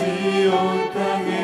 Zion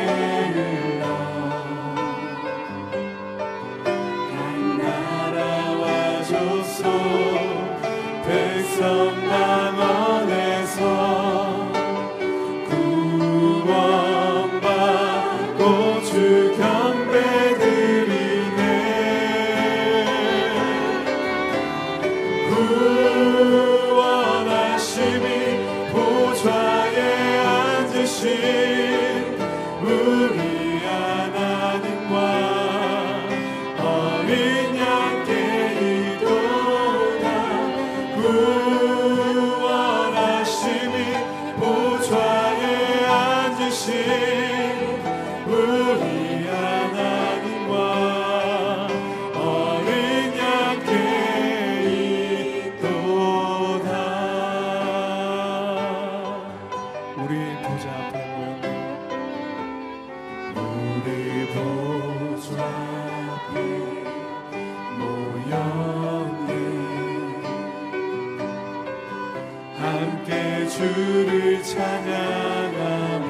주를 찬양하며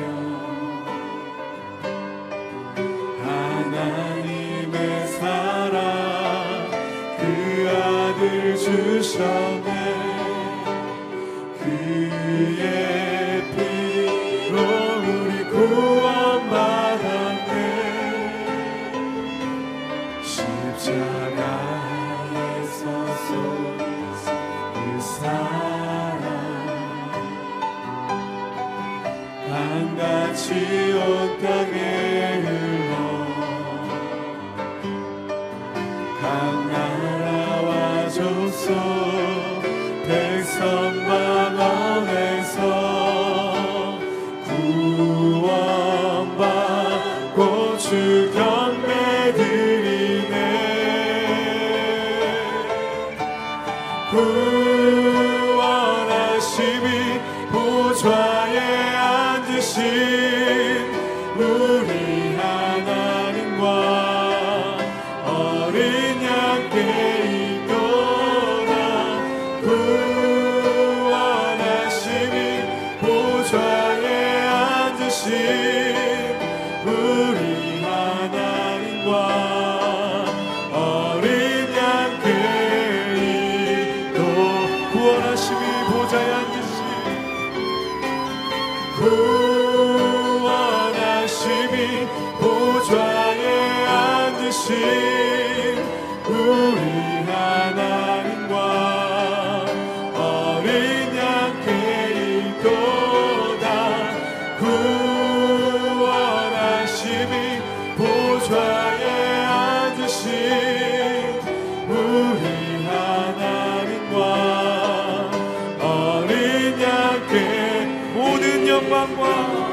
하나님의 사랑 그 아들 주셨네 Holy mama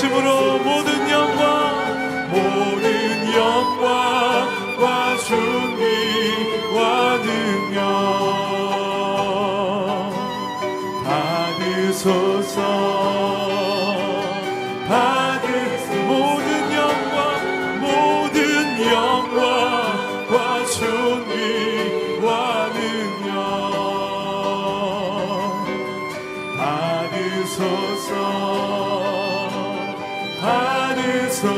말씀으로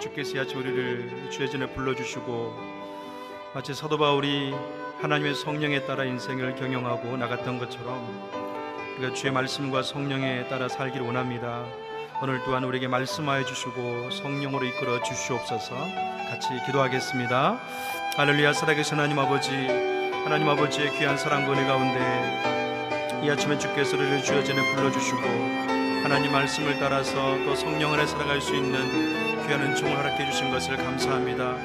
주께서 이 아침 우리를 주의 전에 불러주시고 마치 사도 바울이 하나님의 성령에 따라 인생을 경영하고 나갔던 것처럼 우리가 주의 말씀과 성령에 따라 살기를 원합니다. 오늘 또한 우리에게 말씀하여 주시고 성령으로 이끌어 주시옵소서 같이 기도하겠습니다. 할렐루야 살아계신 하나님 아버지 하나님 아버지의 귀한 사랑과 은혜 가운데 이 아침에 주께서 우리를 주의 전에 불러주시고 하나님 말씀을 따라서 또 성령 안에 살아갈 수 있는 귀한 은총을 허락해 주신 것을 감사합니다.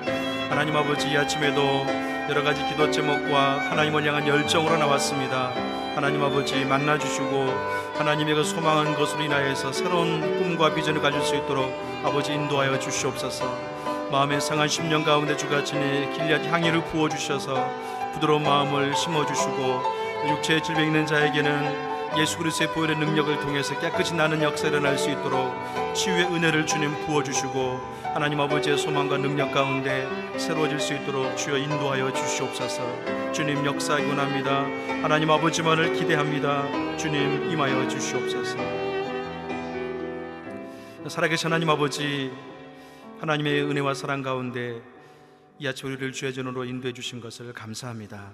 하나님 아버지 이 아침에도 여러 가지 기도 제목과 하나님을 향한 열정으로 나왔습니다. 하나님 아버지 만나 주시고 하나님의 그 소망한 것으로 인하여서 새로운 꿈과 비전을 가질 수 있도록 아버지 인도하여 주시옵소서. 마음의 상한 심령 가운데 주가 지니 길리앗 향유를 부어 주셔서 부드러운 마음을 심어 주시고 육체의 질병 있는 자에게는 예수 그리스도의 보혈의 능력을 통해서 깨끗이 나는 역사를 일어날 수 있도록 치유의 은혜를 주님 부어주시고 하나님 아버지의 소망과 능력 가운데 새로워질 수 있도록 주여 인도하여 주시옵소서. 주님 역사하기 원합니다. 하나님 아버지만을 기대합니다. 주님 임하여 주시옵소서. 살아계신 하나님 아버지 하나님의 은혜와 사랑 가운데 이 아침 우리를 주의 전으로 인도해 주신 것을 감사합니다.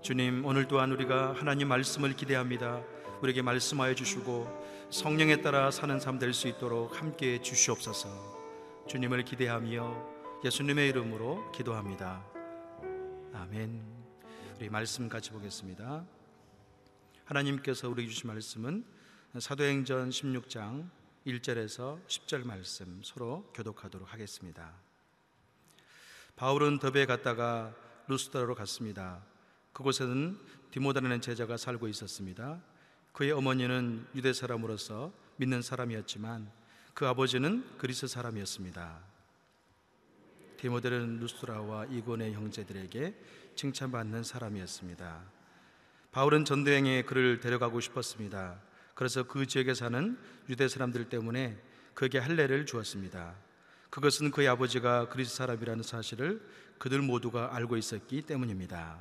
주님 오늘 또한 우리가 하나님 말씀을 기대합니다. 우리에게 말씀하여 주시고 성령에 따라 사는 삶 될 수 있도록 함께 해 주시옵소서. 주님을 기대하며 예수님의 이름으로 기도합니다. 아멘. 우리 말씀 같이 보겠습니다. 하나님께서 우리에게 주신 말씀은 사도행전 16장 1절에서 10절 말씀 서로 교독하도록 하겠습니다. 바울은 더베에 갔다가 루스드라로 갔습니다. 그곳에는 디모다라는 제자가 살고 있었습니다. 그의 어머니는 유대 사람으로서 믿는 사람이었지만 그 아버지는 그리스 사람이었습니다. 디모데는 루스라와 이곤의 형제들에게 칭찬받는 사람이었습니다. 바울은 전도행에 그를 데려가고 싶었습니다. 그래서 그 지역에 사는 유대 사람들 때문에 그에게 할례를 주었습니다. 그것은 그의 아버지가 그리스 사람이라는 사실을 그들 모두가 알고 있었기 때문입니다.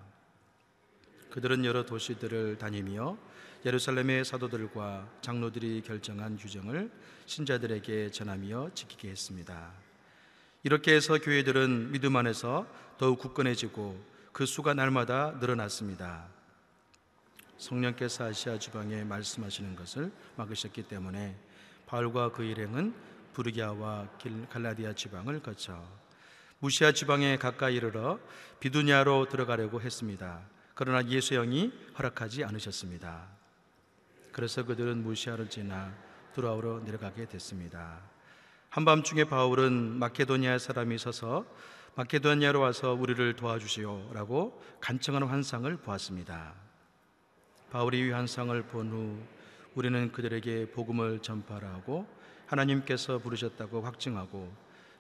그들은 여러 도시들을 다니며 예루살렘의 사도들과 장로들이 결정한 규정을 신자들에게 전하며 지키게 했습니다. 이렇게 해서 교회들은 믿음 안에서 더욱 굳건해지고 그 수가 날마다 늘어났습니다. 성령께서 아시아 지방에 말씀하시는 것을 막으셨기 때문에 바울과 그 일행은 부르기아와 갈라디아 지방을 거쳐 무시아 지방에 가까이 이르러 비두냐로 들어가려고 했습니다. 그러나 예수 형이 허락하지 않으셨습니다. 그래서 그들은 무시아를 지나 두라우로 내려가게 됐습니다. 한밤중에 바울은 마케도니아 사람이 서서 마케도니아로 와서 우리를 도와주시오라고 간청하는 환상을 보았습니다. 바울이 이 환상을 본 후 우리는 그들에게 복음을 전파하고 하나님께서 부르셨다고 확증하고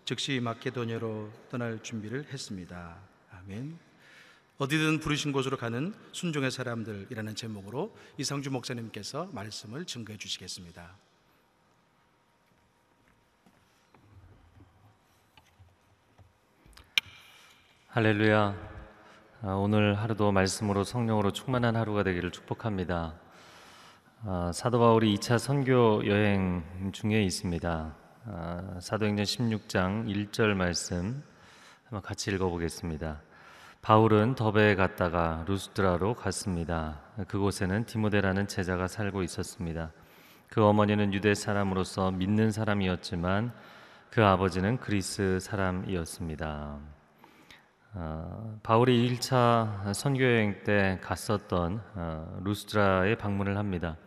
즉시 마케도니아로 떠날 준비를 했습니다. 아멘. 어디든 부르신 곳으로 가는 순종의 사람들이라는 제목으로 이성주 목사님께서 말씀을 증거해 주시겠습니다. 할렐루야. 아, 오늘 하루도 말씀으로 성령으로 충만한 하루가 되기를 축복합니다. 아, 사도 바울이 2차 선교 여행 중에 있습니다. 아, 사도행전 16장 1절 말씀 한번 같이 읽어보겠습니다. 바울은 더베에 갔다가 루스드라로 갔습니다. 그곳에는 디모데라는 제자가 살고 있었습니다. 그 어머니는 유대 사람으로서 믿는 사람이었지만 그 아버지는 그리스 사람이었습니다. 어, 바울이 1차 선교 여행 때 갔었던 어, 루스드라에 방문을 합니다.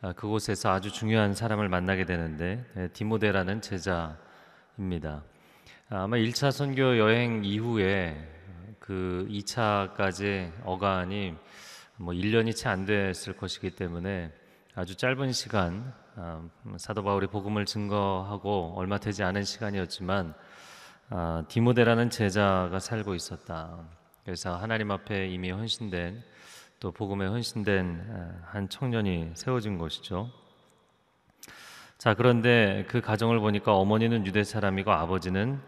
어, 그곳에서 아주 중요한 사람을 만나게 되는데 네, 디모데라는 제자입니다. 아마 1차 선교 여행 이후에 그 2차까지 어간이 뭐 1년이 채 안 됐을 것이기 때문에 아주 짧은 시간 아, 사도 바울이 복음을 증거하고 얼마 되지 않은 시간이었지만 아, 디모데라는 제자가 살고 있었다. 그래서 하나님 앞에 이미 헌신된 또 복음에 헌신된 아, 한 청년이 세워진 것이죠. 자 그런데 그 가정을 보니까 어머니는 유대 사람이고 아버지는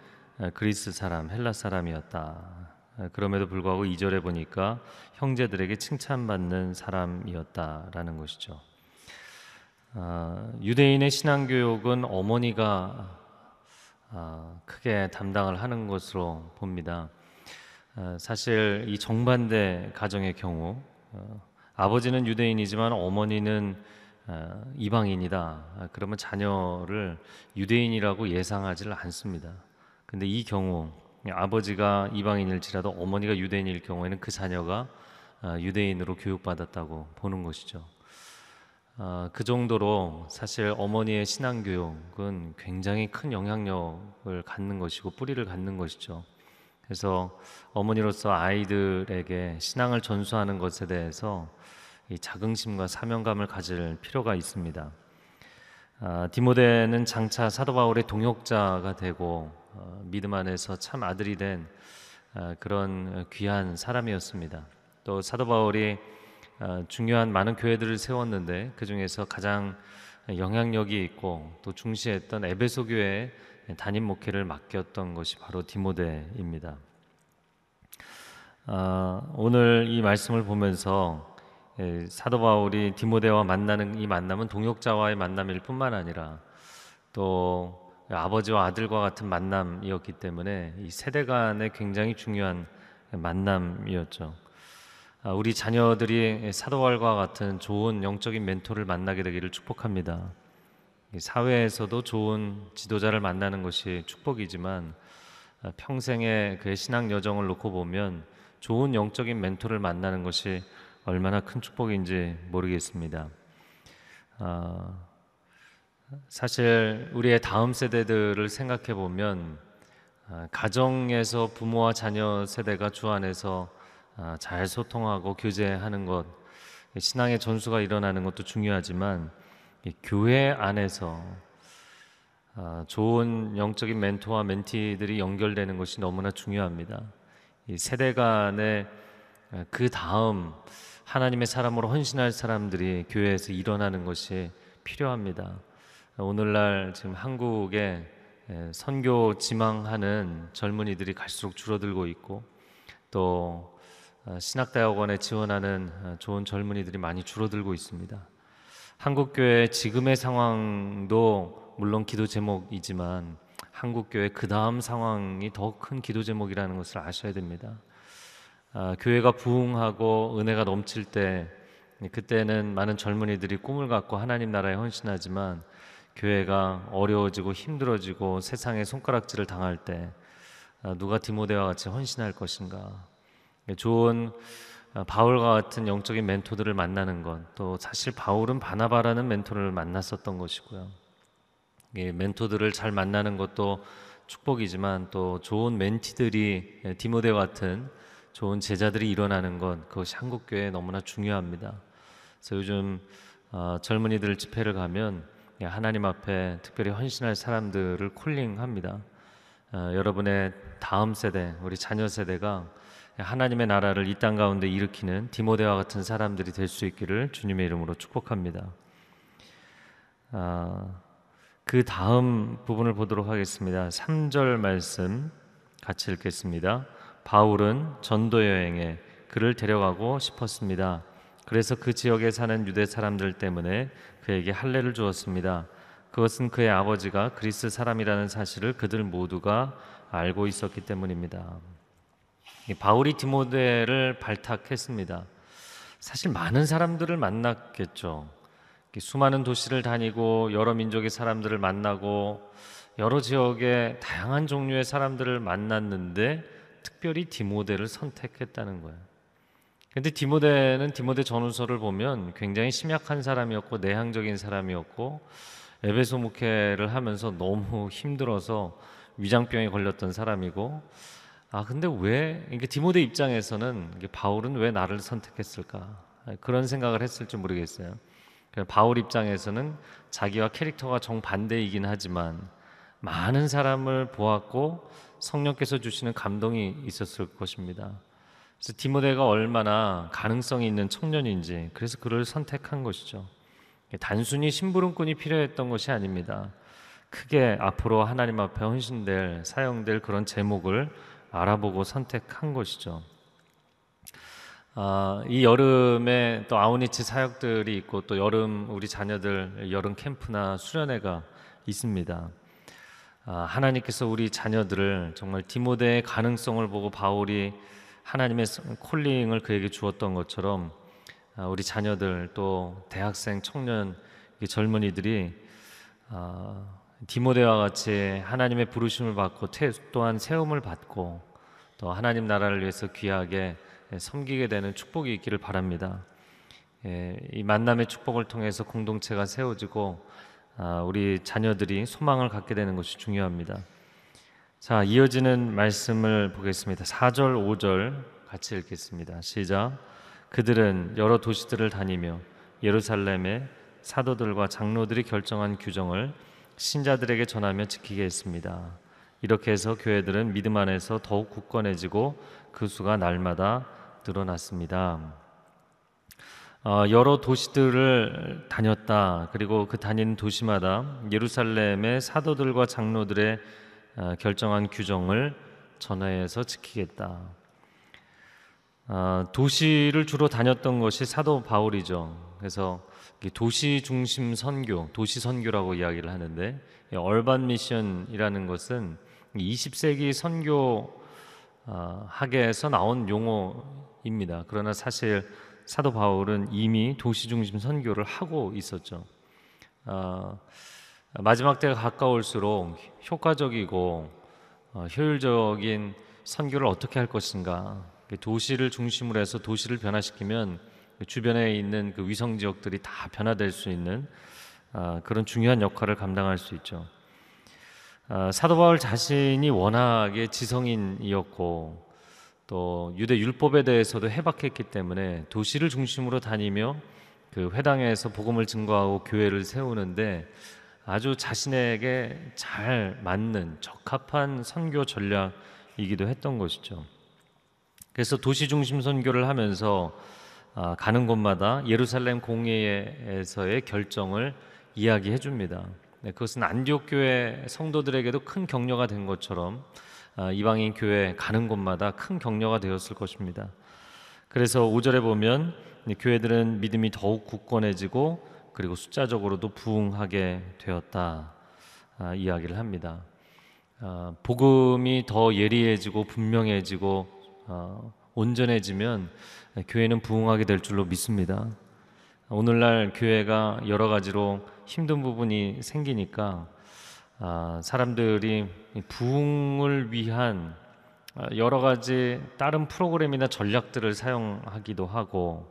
그리스 사람, 헬라 사람이었다. 아, 그럼에도 불구하고 2절에 보니까 형제들에게 칭찬받는 사람이었다라는 것이죠. 아, 유대인의 신앙교육은 어머니가 아, 크게 담당을 하는 것으로 봅니다. 아, 사실 이 정반대 가정의 경우 어, 아버지는 유대인이지만 어머니는 아, 이방인이다. 아, 그러면 자녀를 유대인이라고 예상하지를 않습니다. 근데 이 경우 아버지가 이방인일지라도 어머니가 유대인일 경우에는 그 자녀가 아, 유대인으로 교육받았다고 보는 것이죠. 아, 그 정도로 사실 어머니의 신앙 교육은 굉장히 큰 영향력을 갖는 것이고 뿌리를 갖는 것이죠. 그래서 어머니로서 아이들에게 신앙을 전수하는 것에 대해서 이 자긍심과 사명감을 가질 필요가 있습니다. 아, 디모데는 장차 사도 바울의 동역자가 되고 어, 믿음 안에서 참 아들이 된 아, 그런 귀한 사람이었습니다. 또 사도 바울이 아, 중요한 많은 교회들을 세웠는데 그 중에서 가장 영향력이 있고 또 중시했던 에베소 교회의 담임 목회를 맡겼던 것이 바로 디모데입니다. 아, 오늘 이 말씀을 보면서 예, 사도 바울이 디모데와 만나는 이 만남은 동역자와의 만남일 뿐만 아니라 또 아버지와 아들과 같은 만남이었기 때문에 이 세대 간의 굉장히 중요한 만남이었죠. 아, 우리 자녀들이 사도발과 같은 좋은 영적인 멘토를 만나게 되기를 축복합니다. 사회에서도 좋은 지도자를 만나는 것이 축복이지만 아, 평생의 그의 신앙 여정을 놓고 보면 좋은 영적인 멘토를 만나는 것이 얼마나 큰 축복인지 모르겠습니다. 아, 사실 우리의 다음 세대들을 생각해 보면 가정에서 부모와 자녀 세대가 주 안에서 아, 잘 소통하고 교제하는 것, 신앙의 전수가 일어나는 것도 중요하지만 교회 안에서 아, 좋은 영적인 멘토와 멘티들이 연결되는 것이 너무나 중요합니다. 세대 간의 아, 그 다음 하나님의 사람으로 헌신할 사람들이 교회에서 일어나는 것이 필요합니다. 오늘날 지금 한국에 선교 지망하는 젊은이들이 갈수록 줄어들고 있고 또 어, 신학대학원에 지원하는 어, 좋은 젊은이들이 많이 줄어들고 있습니다. 한국교회 지금의 상황도 물론 기도 제목이지만 한국교회 그 다음 상황이 더 큰 기도 제목이라는 것을 아셔야 됩니다. 아, 교회가 부흥하고 은혜가 넘칠 때 그때는 많은 젊은이들이 꿈을 갖고 하나님 나라에 헌신하지만 교회가 어려워지고 힘들어지고 세상의 손가락질을 당할 때 아, 누가 디모데와 같이 헌신할 것인가 예, 좋은 어, 바울과 같은 영적인 멘토들을 만나는 것, 또 사실 바울은 바나바라는 멘토를 만났었던 것이고요. 예, 멘토들을 잘 만나는 것도 축복이지만 또 좋은 멘티들이 예, 디모데 같은 좋은 제자들이 일어나는 것 그것이 한국 교회에 너무나 중요합니다. 그래서 요즘 어, 젊은이들 집회를 가면 하나님 앞에 특별히 헌신할 사람들을 콜링합니다. 어, 여러분의 다음 세대, 우리 자녀 세대가 하나님의 나라를 이 땅 가운데 일으키는 디모데와 같은 사람들이 될 수 있기를 주님의 이름으로 축복합니다. 아, 그 다음 부분을 보도록 하겠습니다. 3절 말씀 같이 읽겠습니다. 바울은 전도 여행에 그를 데려가고 싶었습니다. 그래서 그 지역에 사는 유대 사람들 때문에 그에게 할례를 주었습니다. 그것은 그의 아버지가 그리스 사람이라는 사실을 그들 모두가 알고 있었기 때문입니다. 바울이 디모데를 발탁했습니다. 사실 많은 사람들을 만났겠죠. 수많은 도시를 다니고 여러 민족의 사람들을 만나고 여러 지역의 다양한 종류의 사람들을 만났는데 특별히 디모데를 선택했다는 거예요. 근데 디모데는 디모데 전후서를 보면 굉장히 심약한 사람이었고 내향적인 사람이었고 에베소 목회를 하면서 너무 힘들어서 위장병에 걸렸던 사람이고 아 근데 왜 이게 디모데 입장에서는 바울은 왜 나를 선택했을까 그런 생각을 했을지 모르겠어요. 바울 입장에서는 자기와 캐릭터가 정반대이긴 하지만 많은 사람을 보았고 성령께서 주시는 감동이 있었을 것입니다. 그래서 디모데가 얼마나 가능성이 있는 청년인지 그래서 그를 선택한 것이죠. 단순히 심부름꾼이 필요했던 것이 아닙니다. 크게 앞으로 하나님 앞에 헌신될 사용될 그런 제목을 알아보고 선택한 것이죠. 아, 이 여름에 또 아우니치 사역들이 있고 또 여름 우리 자녀들 여름 캠프나 수련회가 있습니다. 아, 하나님께서 우리 자녀들을 정말 디모데의 가능성을 보고 바울이 하나님의 콜링을 그에게 주었던 것처럼 아, 우리 자녀들 또 대학생 청년 젊은이들이 아, 디모데와 같이 하나님의 부르심을 받고 또한 세움을 받고 또 하나님 나라를 위해서 귀하게 섬기게 되는 축복이 있기를 바랍니다. 예, 이 만남의 축복을 통해서 공동체가 세워지고 아, 우리 자녀들이 소망을 갖게 되는 것이 중요합니다. 자, 이어지는 말씀을 보겠습니다. 4절, 5절 같이 읽겠습니다. 시작. 그들은 여러 도시들을 다니며 예루살렘의 사도들과 장로들이 결정한 규정을 신자들에게 전하며 지키게 했습니다. 이렇게 해서 교회들은 믿음 안에서 더욱 굳건해지고 그 수가 날마다 늘어났습니다. 어, 여러 도시들을 다녔다. 그리고 그 다니는 도시마다 예루살렘의 사도들과 장로들의 어, 결정한 규정을 전하여서 지키겠다. 어, 도시를 주로 다녔던 것이 사도 바울이죠. 그래서 도시 중심 선교, 도시 선교라고 이야기를 하는데 얼반 미션이라는 것은 20세기 선교 학에서 나온 용어입니다. 그러나 사실 사도 바울은 이미 도시 중심 선교를 하고 있었죠. 어, 마지막 때가 가까울수록 효과적이고 어, 효율적인 선교를 어떻게 할 것인가. 도시를 중심으로 해서 도시를 변화시키면 주변에 있는 그 위성 지역들이 다 변화될 수 있는 어, 그런 중요한 역할을 감당할 수 있죠. 어, 사도 바울 자신이 워낙에 지성인이었고 또 유대 율법에 대해서도 해박했기 때문에 도시를 중심으로 다니며 그 회당에서 복음을 증거하고 교회를 세우는데 아주 자신에게 잘 맞는 적합한 선교 전략이기도 했던 것이죠. 그래서 도시 중심 선교를 하면서 아, 가는 곳마다 예루살렘 공회에서의 결정을 이야기해 줍니다. 네, 그것은 안디옥 교회 성도들에게도 큰 격려가 된 것처럼 아, 이방인 교회 가는 곳마다 큰 격려가 되었을 것입니다. 그래서 5절에 보면 교회들은 믿음이 더욱 굳건해지고 그리고 숫자적으로도 부흥하게 되었다 아, 이야기를 합니다. 아, 복음이 더 예리해지고 분명해지고 온전해지면 교회는 부흥하게 될 줄로 믿습니다. 오늘날 교회가 여러 가지로 힘든 부분이 생기니까 아, 사람들이 부흥을 위한 아, 여러 가지 다른 프로그램이나 전략들을 사용하기도 하고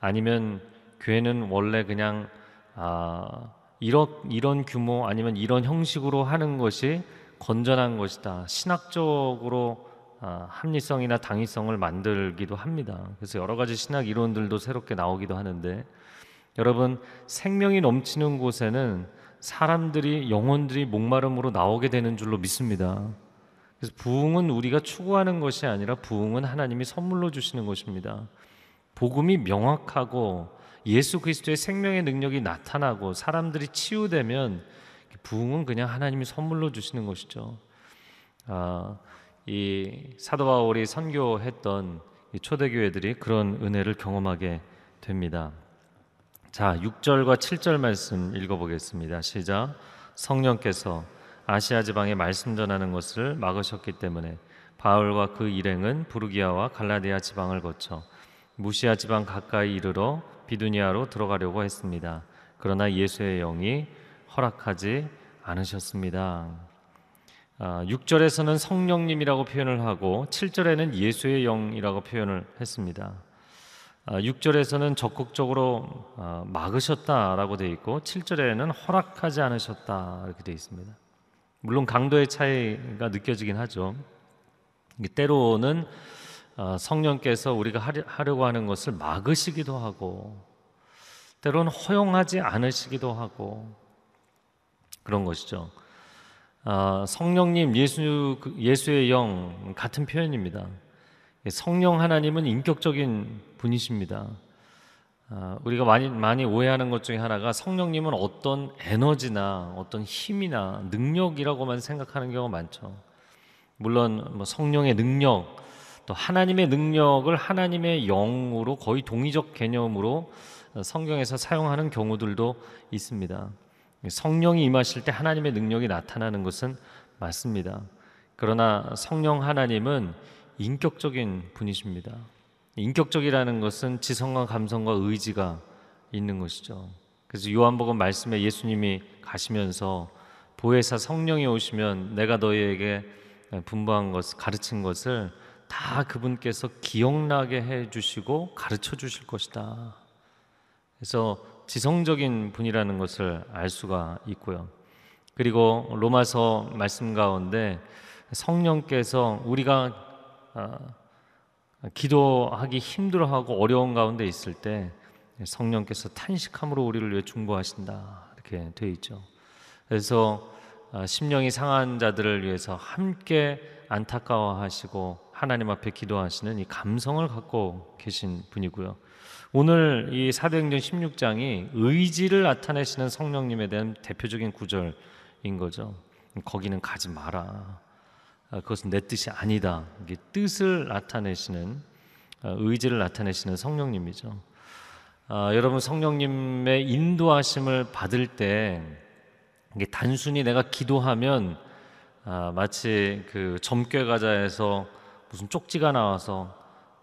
아니면 교회는 원래 그냥 아, 이런 이런 규모 아니면 이런 형식으로 하는 것이 건전한 것이다. 신학적으로 아, 합리성이나 당위성을 만들기도 합니다. 그래서 여러 가지 신학 이론들도 새롭게 나오기도 하는데 여러분 생명이 넘치는 곳에는 사람들이 영혼들이 목마름으로 나오게 되는 줄로 믿습니다. 그래서 부흥은 우리가 추구하는 것이 아니라 부흥은 하나님이 선물로 주시는 것입니다. 복음이 명확하고 예수 그리스도의 생명의 능력이 나타나고 사람들이 치유되면 부흥은 그냥 하나님이 선물로 주시는 것이죠. 아, 이 사도 바울이 선교했던 초대교회들이 그런 은혜를 경험하게 됩니다. 자, 6절과 7절 말씀 읽어보겠습니다. 시작. 성령께서 아시아 지방에 말씀 전하는 것을 막으셨기 때문에 바울과 그 일행은 부르기아와 갈라디아 지방을 거쳐 무시아 지방 가까이 이르러 비두니아로 들어가려고 했습니다. 그러나 예수의 영이 허락하지 않으셨습니다. 6절에서는 아, 성령님이라고 표현을 하고 7절에는 예수의 영이라고 표현을 했습니다. 6절에서는 아, 적극적으로 아, 막으셨다라고 되어 있고 7절에는 허락하지 않으셨다 이렇게 되어 있습니다. 물론 강도의 차이가 느껴지긴 하죠. 때로는 아, 성령께서 우리가 하려고 하는 것을 막으시기도 하고 때로는 허용하지 않으시기도 하고 그런 것이죠. 성령님 예수 예수의 영 같은 표현입니다. 성령 하나님은 인격적인 분이십니다. 아, 우리가 많이 많이 오해하는 것 중에 하나가 성령님은 어떤 에너지나 어떤 힘이나 능력이라고만 생각하는 경우가 많죠. 물론 뭐 성령의 능력 또 하나님의 능력을 하나님의 영으로 거의 동의적 개념으로 성경에서 사용하는 경우들도 있습니다. 성령이 임하실 때 하나님의 능력이 나타나는 것은 맞습니다. 그러나 성령 하나님은 인격적인 분이십니다. 인격적이라는 것은 지성과 감성과 의지가 있는 것이죠. 그래서 요한복음 말씀에 예수님이 가시면서 보혜사 성령이 오시면 내가 너희에게 분부한 것, 가르친 것을 다 그분께서 기억나게 해 주시고 가르쳐 주실 것이다. 그래서 지성적인 분이라는 것을 알 수가 있고요. 그리고 로마서 말씀 가운데 성령께서 우리가 아, 기도하기 힘들어하고 어려운 가운데 있을 때 성령께서 탄식함으로 우리를 위해 중보하신다 이렇게 되어 있죠. 그래서 아, 심령이 상한 자들을 위해서 함께 안타까워하시고 하나님 앞에 기도하시는 이 감성을 갖고 계신 분이고요. 오늘 이 사도행전 16장이 의지를 나타내시는 성령님에 대한 대표적인 구절인 거죠. 거기는 가지 마라. 아, 그것은 내 뜻이 아니다. 이게 뜻을 나타내시는 아, 의지를 나타내시는 성령님이죠. 아, 여러분 성령님의 인도하심을 받을 때 이게 단순히 내가 기도하면 아, 마치 그 점괘 과자에서 무슨 쪽지가 나와서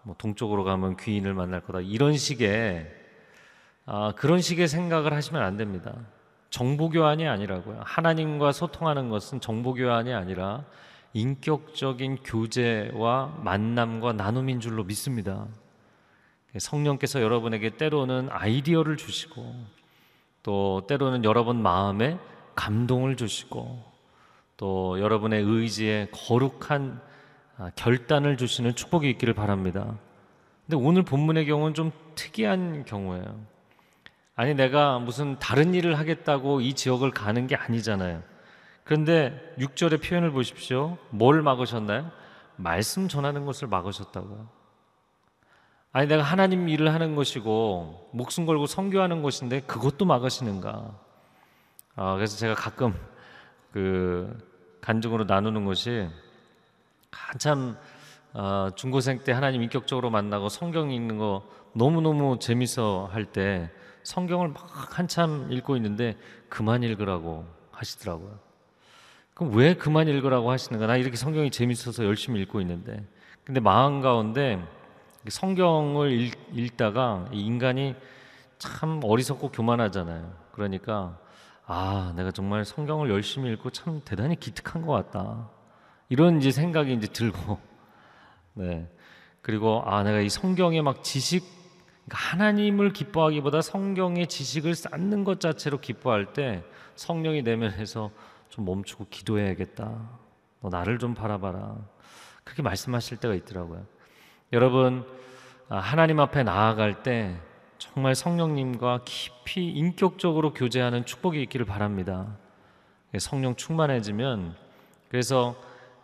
뭐 동쪽으로 가면 귀인을 만날 거다 이런 식의 아, 그런 식의 생각을 하시면 안 됩니다. 정보 교환이 아니라고요. 하나님과 소통하는 것은 정보 교환이 아니라 인격적인 교제와 만남과 나눔인 줄로 믿습니다. 성령께서 여러분에게 때로는 아이디어를 주시고 또 때로는 여러분 마음에 감동을 주시고 또 여러분의 의지에 거룩한 아, 결단을 주시는 축복이 있기를 바랍니다. 근데 오늘 본문의 경우는 좀 특이한 경우예요. 아니 내가 무슨 다른 일을 하겠다고 이 지역을 가는 게 아니잖아요. 그런데 6절의 표현을 보십시오. 뭘 막으셨나요? 말씀 전하는 것을 막으셨다고요. 아니 내가 하나님 일을 하는 것이고 목숨 걸고 선교하는 것인데 그것도 막으시는가? 아, 그래서 제가 가끔 그 간증으로 나누는 것이 한참 어, 중고생 때 하나님 인격적으로 만나고 성경 읽는 거 너무너무 재밌어 할 때 성경을 막 한참 읽고 있는데 그만 읽으라고 하시더라고요. 그럼 왜 그만 읽으라고 하시는가? 나 이렇게 성경이 재밌어서 열심히 읽고 있는데. 근데 마음 가운데 성경을 읽, 읽다가 인간이 참 어리석고 교만하잖아요. 그러니까 아, 내가 정말 성경을 열심히 읽고 참 대단히 기특한 것 같다. 이런 이제 생각이 이제 들고 네 그리고 아 내가 이 성경에 막 지식 그러니까 하나님을 기뻐하기보다 성경의 지식을 쌓는 것 자체로 기뻐할 때 성령이 내면에서 좀 멈추고 기도해야겠다. 너 나를 좀 바라봐라. 그렇게 말씀하실 때가 있더라고요. 여러분 아, 하나님 앞에 나아갈 때 정말 성령님과 깊이 인격적으로 교제하는 축복이 있기를 바랍니다. 성령 충만해지면 그래서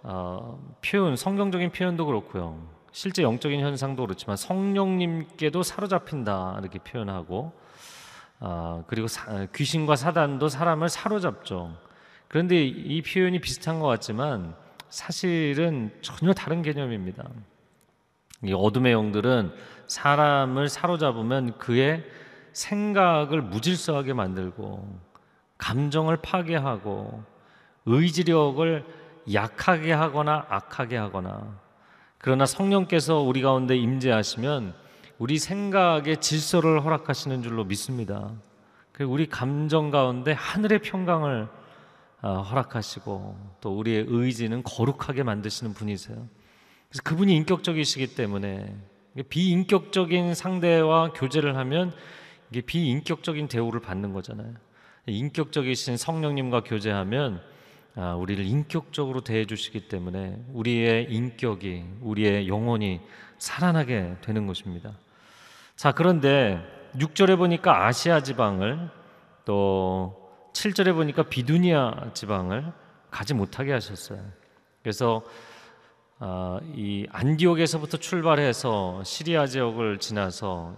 어, 표현, 성경적인 표현도 그렇고요. 실제 영적인 현상도 그렇지만 성령님께도 사로잡힌다 이렇게 표현하고 어, 그리고 사, 귀신과 사단도 사람을 사로잡죠. 그런데 이 표현이 비슷한 것 같지만 사실은 전혀 다른 개념입니다. 이 어둠의 영들은 사람을 사로잡으면 그의 생각을 무질서하게 만들고 감정을 파괴하고 의지력을 약하게 하거나 악하게 하거나 그러나 성령께서 우리 가운데 임재하시면 우리 생각의 질서를 허락하시는 줄로 믿습니다. 그리고 우리 감정 가운데 하늘의 평강을 아, 허락하시고 또 우리의 의지는 거룩하게 만드시는 분이세요. 그래서 그분이 인격적이시기 때문에 비인격적인 상대와 교제를 하면 이게 비인격적인 대우를 받는 거잖아요. 인격적이신 성령님과 교제하면 아, 우리를 인격적으로 대해 주시기 때문에 우리의 인격이 우리의 영혼이 살아나게 되는 것입니다. 자, 그런데 6절에 보니까 아시아 지방을 또 7절에 보니까 비두니아 지방을 가지 못하게 하셨어요. 그래서 어, 이 안디옥에서부터 출발해서 시리아 지역을 지나서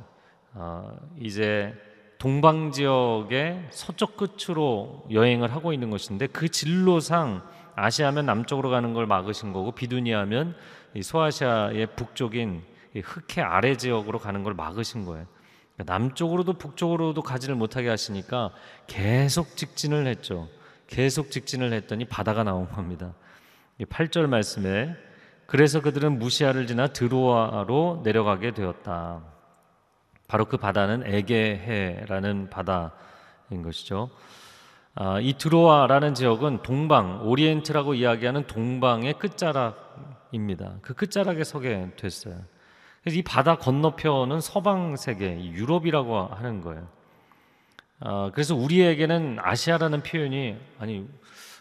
어, 이제 동방 지역의 서쪽 끝으로 여행을 하고 있는 것인데 그 진로상 아시아면 남쪽으로 가는 걸 막으신 거고 비두니아면 이 소아시아의 북쪽인 이 흑해 아래 지역으로 가는 걸 막으신 거예요. 그러니까 남쪽으로도 북쪽으로도 가지를 못하게 하시니까 계속 직진을 했죠. 계속 직진을 했더니 바다가 나온 겁니다. 8절 말씀에 그래서 그들은 무시아를 지나 드로아로 내려가게 되었다. 바로 그 바다는 에게해라는 바다인 것이죠. 아, 이 드로아라는 지역은 동방, 오리엔트라고 이야기하는 동방의 끝자락입니다. 그 끝자락에 서게 됐어요. 그래서 이 바다 건너편은 서방 세계, 유럽이라고 하는 거예요. 아, 그래서 우리에게는 아시아라는 표현이 아니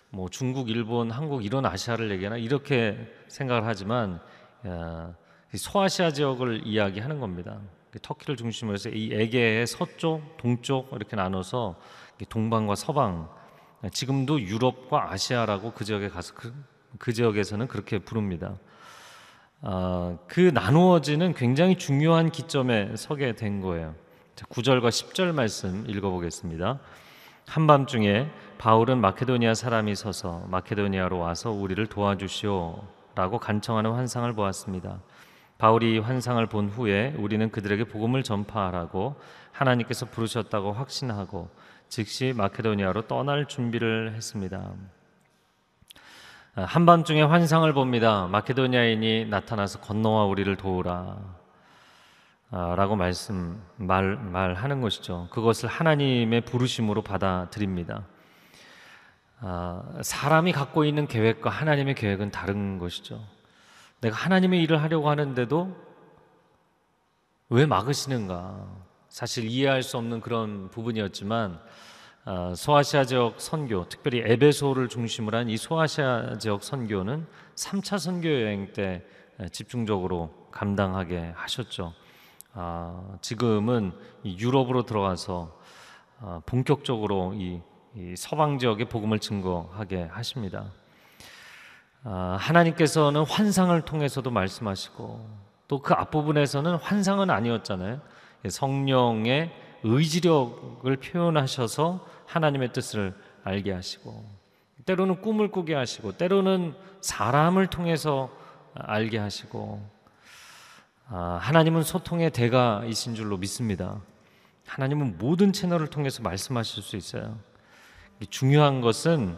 뭐 중국, 일본, 한국 이런 아시아를 얘기하나 이렇게 생각을 하지만 야, 소아시아 지역을 이야기하는 겁니다. 터키를 중심으로 해서 이 에게의 서쪽, 동쪽 이렇게 나눠서 동방과 서방 지금도 유럽과 아시아라고 그 지역에 가서 그, 그 지역에서는 그렇게 부릅니다. 아, 그 나누어지는 굉장히 중요한 기점에 서게 된 거예요. 자, 9절과 10절 말씀 읽어보겠습니다. 한밤중에 바울은 마케도니아 사람이 서서 마케도니아로 와서 우리를 도와주시오라고 간청하는 환상을 보았습니다. 바울이 환상을 본 후에 우리는 그들에게 복음을 전파하라고 하나님께서 부르셨다고 확신하고 즉시 마케도니아로 떠날 준비를 했습니다. 한밤중에 환상을 봅니다. 마케도니아인이 나타나서 건너와 우리를 도우라. 라고 말씀 말 말하는 것이죠. 그것을 하나님의 부르심으로 받아들입니다. 아, 사람이 갖고 있는 계획과 하나님의 계획은 다른 것이죠. 내가 하나님의 일을 하려고 하는데도 왜 막으시는가? 사실 이해할 수 없는 그런 부분이었지만 아, 소아시아 지역 선교, 특별히 에베소를 중심으로 한 이 소아시아 지역 선교는 3차 선교 여행 때 집중적으로 감당하게 하셨죠. 아, 지금은 유럽으로 들어가서 아, 본격적으로 이, 이 서방 지역의 복음을 증거하게 하십니다. 아, 하나님께서는 환상을 통해서도 말씀하시고 또 그 앞부분에서는 환상은 아니었잖아요. 성령의 의지력을 표현하셔서 하나님의 뜻을 알게 하시고 때로는 꿈을 꾸게 하시고 때로는 사람을 통해서 알게 하시고 아, 하나님은 소통의 대가이신 줄로 믿습니다. 하나님은 모든 채널을 통해서 말씀하실 수 있어요. 중요한 것은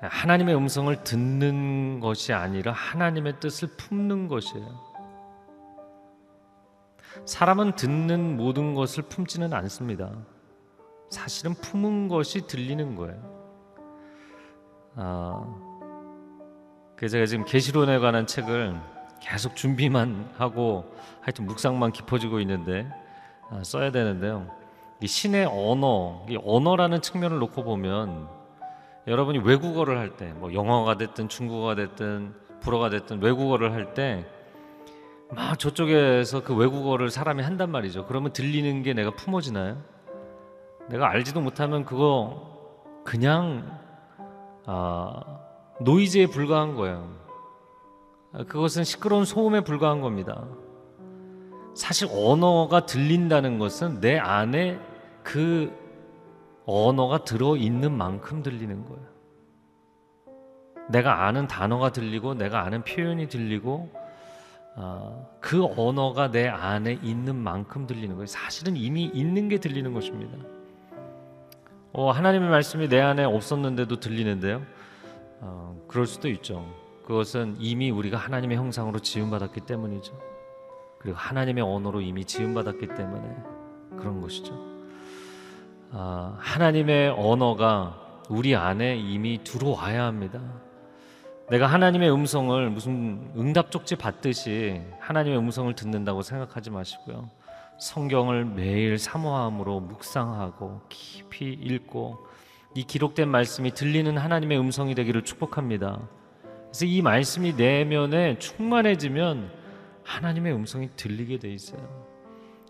하나님의 음성을 듣는 것이 아니라 하나님의 뜻을 품는 것이에요. 사람은 듣는 모든 것을 품지는 않습니다. 사실은 품은 것이 들리는 거예요. 아, 그래서 제가 지금 계시론에 관한 책을 계속 준비만 하고 하여튼 묵상만 깊어지고 있는데 아, 써야 되는데요. 이 신의 언어, 이 언어라는 측면을 놓고 보면 여러분이 외국어를 할 때, 뭐 영어가 됐든 중국어가 됐든 불어가 됐든 외국어를 할 때, 막 저쪽에서 그 외국어를 사람이 한단 말이죠. 그러면 들리는 게 내가 품어지나요? 내가 알지도 못하면 그거 그냥 아, 노이즈에 불과한 거예요. 그것은 시끄러운 소음에 불과한 겁니다. 사실 언어가 들린다는 것은 내 안에 그 언어가 들어 있는 만큼 들리는 거예요. 내가 아는 단어가 들리고 내가 아는 표현이 들리고 어, 그 언어가 내 안에 있는 만큼 들리는 거예요. 사실은 이미 있는 게 들리는 것입니다. 어, 하나님의 말씀이 내 안에 없었는데도 들리는데요. 어, 그럴 수도 있죠. 그것은 이미 우리가 하나님의 형상으로 지음받았기 때문이죠. 그리고 하나님의 언어로 이미 지음받았기 때문에 그런 것이죠. 아, 하나님의 언어가 우리 안에 이미 들어와야 합니다. 내가 하나님의 음성을 무슨 응답 쪽지 받듯이 하나님의 음성을 듣는다고 생각하지 마시고요. 성경을 매일 사모함으로 묵상하고 깊이 읽고 이 기록된 말씀이 들리는 하나님의 음성이 되기를 축복합니다. 그래서 이 말씀이 내면에 충만해지면 하나님의 음성이 들리게 돼 있어요.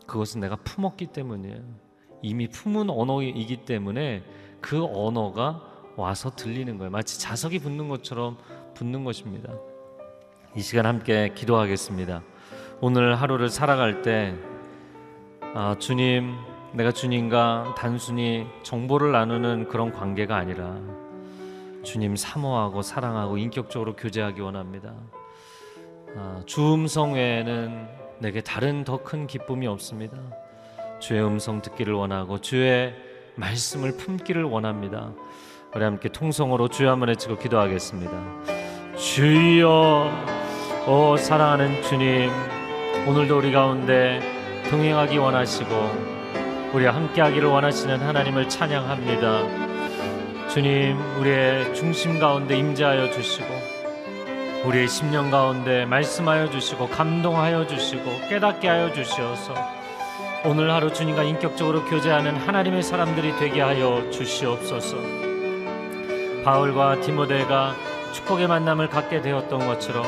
그것은 내가 품었기 때문이에요. 이미 품은 언어이기 때문에 그 언어가 와서 들리는 거예요. 마치 자석이 붙는 것처럼 붙는 것입니다. 이 시간 함께 기도하겠습니다. 오늘 하루를 살아갈 때 아, 주님, 내가 주님과 단순히 정보를 나누는 그런 관계가 아니라 주님 사모하고 사랑하고 인격적으로 교제하기 원합니다. 아, 주 음성 외에는 내게 다른 더 큰 기쁨이 없습니다. 주의 음성 듣기를 원하고 주의 말씀을 품기를 원합니다. 우리 함께 통성으로 주여 한번 외치고 기도하겠습니다. 주여, 오 사랑하는 주님, 오늘도 우리 가운데 동행하기 원하시고 우리와 함께하기를 원하시는 하나님을 찬양합니다. 주님, 우리의 중심 가운데 임재하여 주시고 우리의 심령 가운데 말씀하여 주시고 감동하여 주시고 깨닫게 하여 주시어서 오늘 하루 주님과 인격적으로 교제하는 하나님의 사람들이 되게 하여 주시옵소서. 바울과 디모데가 축복의 만남을 갖게 되었던 것처럼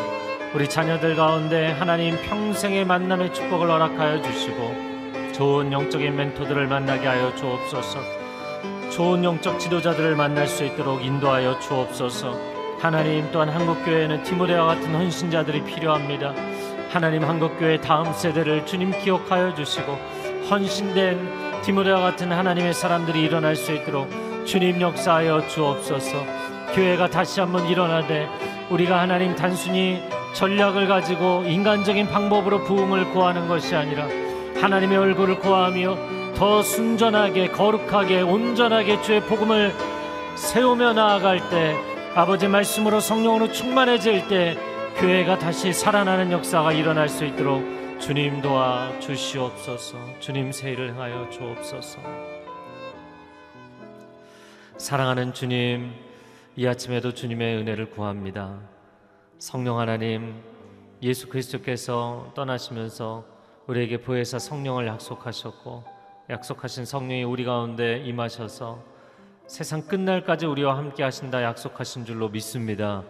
우리 자녀들 가운데 하나님 평생의 만남의 축복을 허락하여 주시고 좋은 영적인 멘토들을 만나게 하여 주옵소서. 좋은 영적 지도자들을 만날 수 있도록 인도하여 주옵소서. 하나님 또한 한국교회에는 디모데와 같은 헌신자들이 필요합니다. 하나님 한국교회 다음 세대를 주님 기억하여 주시고 헌신된 디모데와 같은 하나님의 사람들이 일어날 수 있도록 주님 역사하여 주옵소서. 교회가 다시 한번 일어나되 우리가 하나님 단순히 전략을 가지고 인간적인 방법으로 부흥을 구하는 것이 아니라 하나님의 얼굴을 구하며 더 순전하게 거룩하게 온전하게 주의 복음을 세우며 나아갈 때 아버지 말씀으로 성령으로 충만해질 때 교회가 다시 살아나는 역사가 일어날 수 있도록 주님 도와 주시옵소서. 주님 세일을 행하여 주옵소서. 사랑하는 주님, 이 아침에도 주님의 은혜를 구합니다. 성령 하나님, 예수 그리스도께서 떠나시면서 우리에게 보혜사 성령을 약속하셨고 약속하신 성령이 우리 가운데 임하셔서 세상 끝날까지 우리와 함께 하신다 약속하신 줄로 믿습니다.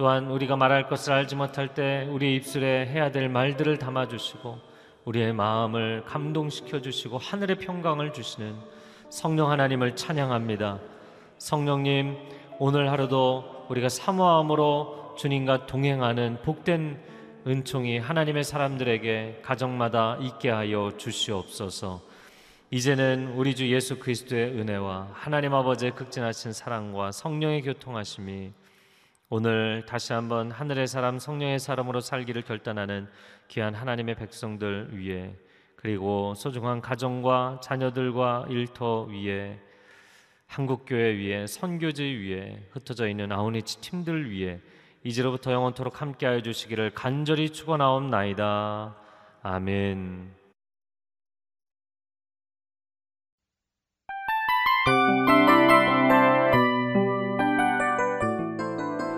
또한 우리가 말할 것을 알지 못할 때 우리의 입술에 해야 될 말들을 담아 주시고 우리의 마음을 감동시켜 주시고 하늘의 평강을 주시는 성령 하나님을 찬양합니다. 성령님 오늘 하루도 우리가 사모함으로 주님과 동행하는 복된 은총이 하나님의 사람들에게 가정마다 있게 하여 주시옵소서. 이제는 우리 주 예수 그리스도의 은혜와 하나님 아버지의 극진하신 사랑과 성령의 교통하심이 오늘 다시 한번 하늘의 사람 성령의 사람으로 살기를 결단하는 귀한 하나님의 백성들 위에 그리고 소중한 가정과 자녀들과 일터 위에 한국교회 위에 선교지 위에 흩어져 있는 아우니치 팀들 위에 이제로부터 영원토록 함께하여 주시기를 간절히 축원하옵나이다. 아멘.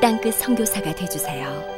땅끝 성교사가 되주세요